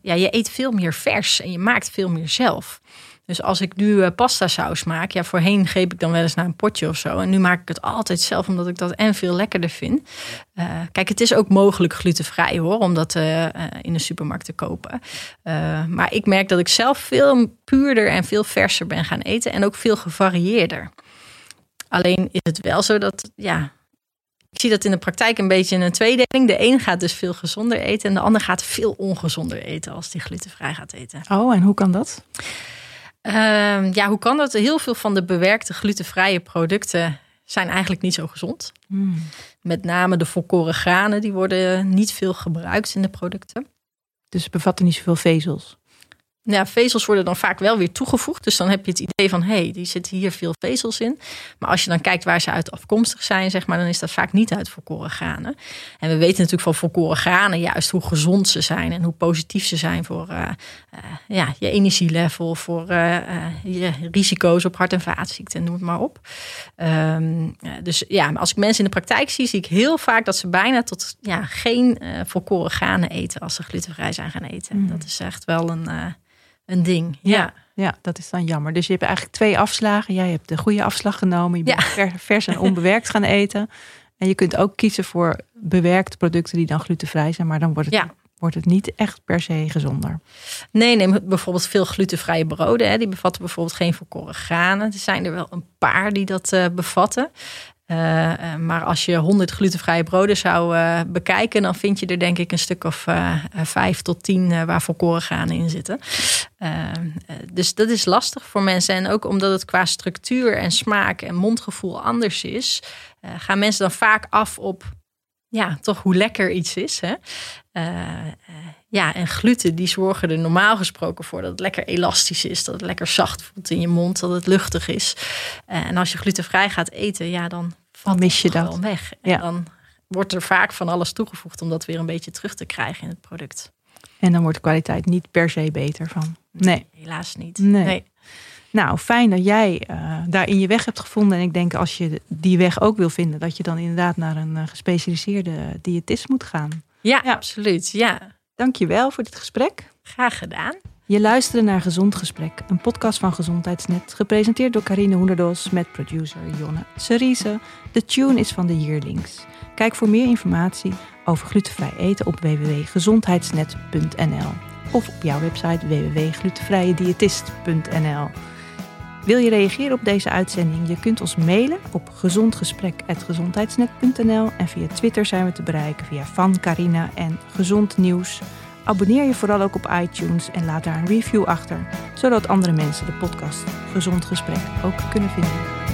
ja, je eet veel meer vers en je maakt veel meer zelf. Dus als ik nu uh, pasta saus maak, ja, voorheen greep ik dan wel eens naar een potje of zo. En nu maak ik het altijd zelf, omdat ik dat en veel lekkerder vind. Uh, kijk, het is ook mogelijk glutenvrij hoor, om dat uh, in de supermarkt te kopen. maar ik merk dat ik zelf veel puurder en veel verser ben gaan eten en ook veel gevarieerder. Alleen is het wel zo dat, ja, ik zie dat in de praktijk een beetje in een tweedeling. De een gaat dus veel gezonder eten en de ander gaat veel ongezonder eten als die glutenvrij gaat eten. Oh, en hoe kan dat? Uh, ja, hoe kan dat? Heel veel van de bewerkte glutenvrije producten zijn eigenlijk niet zo gezond. Hmm. Met name de volkoren granen, die worden niet veel gebruikt in de producten. Dus ze bevatten niet zoveel vezels? Ja, vezels worden dan vaak wel weer toegevoegd. Dus dan heb je het idee van, hé, hey, die zitten hier veel vezels in. Maar als je dan kijkt waar ze uit afkomstig zijn, zeg maar, dan is dat vaak niet uit volkoren granen. En we weten natuurlijk van volkoren granen juist hoe gezond ze zijn en hoe positief ze zijn voor uh, uh, ja, je energielevel, voor uh, je risico's op hart- en vaatziekten, noem het maar op. Um, dus ja, als ik mensen in de praktijk zie, zie ik heel vaak dat ze bijna tot ja, geen volkoren granen eten als ze glutenvrij zijn gaan eten. Mm. Dat is echt wel een een ding. Ja. ja. dat is dan jammer. Dus je hebt eigenlijk twee afslagen. Jij hebt de goede afslag genomen. Je bent vers en onbewerkt gaan eten. En je kunt ook kiezen voor bewerkte producten die dan glutenvrij zijn. Maar dan wordt het, wordt het niet echt per se gezonder. Nee, neem bijvoorbeeld veel glutenvrije broden. Hè. Die bevatten bijvoorbeeld geen volkoren granen. Er zijn er wel een paar die dat uh, bevatten. Uh, maar als je 100 glutenvrije broden zou uh, bekijken, dan vind je er denk ik een stuk of vijf tot tien waar volkoren granen in zitten. dus dat is lastig voor mensen. En ook omdat het qua structuur en smaak en mondgevoel anders is, gaan mensen dan vaak af op ja, toch hoe lekker iets is. Hè? Ja, en gluten die zorgen er normaal gesproken voor dat het lekker elastisch is, dat het lekker zacht voelt in je mond, dat het luchtig is. en als je glutenvrij gaat eten, ja, dan dan mis je dat weg. En ja. dan wordt er vaak van alles toegevoegd om dat weer een beetje terug te krijgen in het product. En dan wordt de kwaliteit niet per se beter van. Nee, helaas niet. Nee. Nou, fijn dat jij uh, daarin je weg hebt gevonden. En ik denk als je die weg ook wil vinden, dat je dan inderdaad naar een uh, gespecialiseerde diëtist moet gaan. Ja, ja, absoluut. Ja. Dank je wel voor dit gesprek. Graag gedaan. Je luisterde naar Gezond Gesprek, een podcast van Gezondheidsnet, gepresenteerd door Karine Hoenderdos met producer Jonne Cerise. De tune is van de Yearlings. Kijk voor meer informatie over glutenvrij eten op www.gezondheidsnet.nl of op jouw website www.glutenvrijediëtist.nl. Wil je reageren op deze uitzending? Je kunt ons mailen op gezondgesprek.gezondheidsnet.nl en via Twitter zijn we te bereiken via Van Carina en Gezond Nieuws. Abonneer je vooral ook op iTunes en laat daar een review achter, zodat andere mensen de podcast Gezond Gesprek ook kunnen vinden.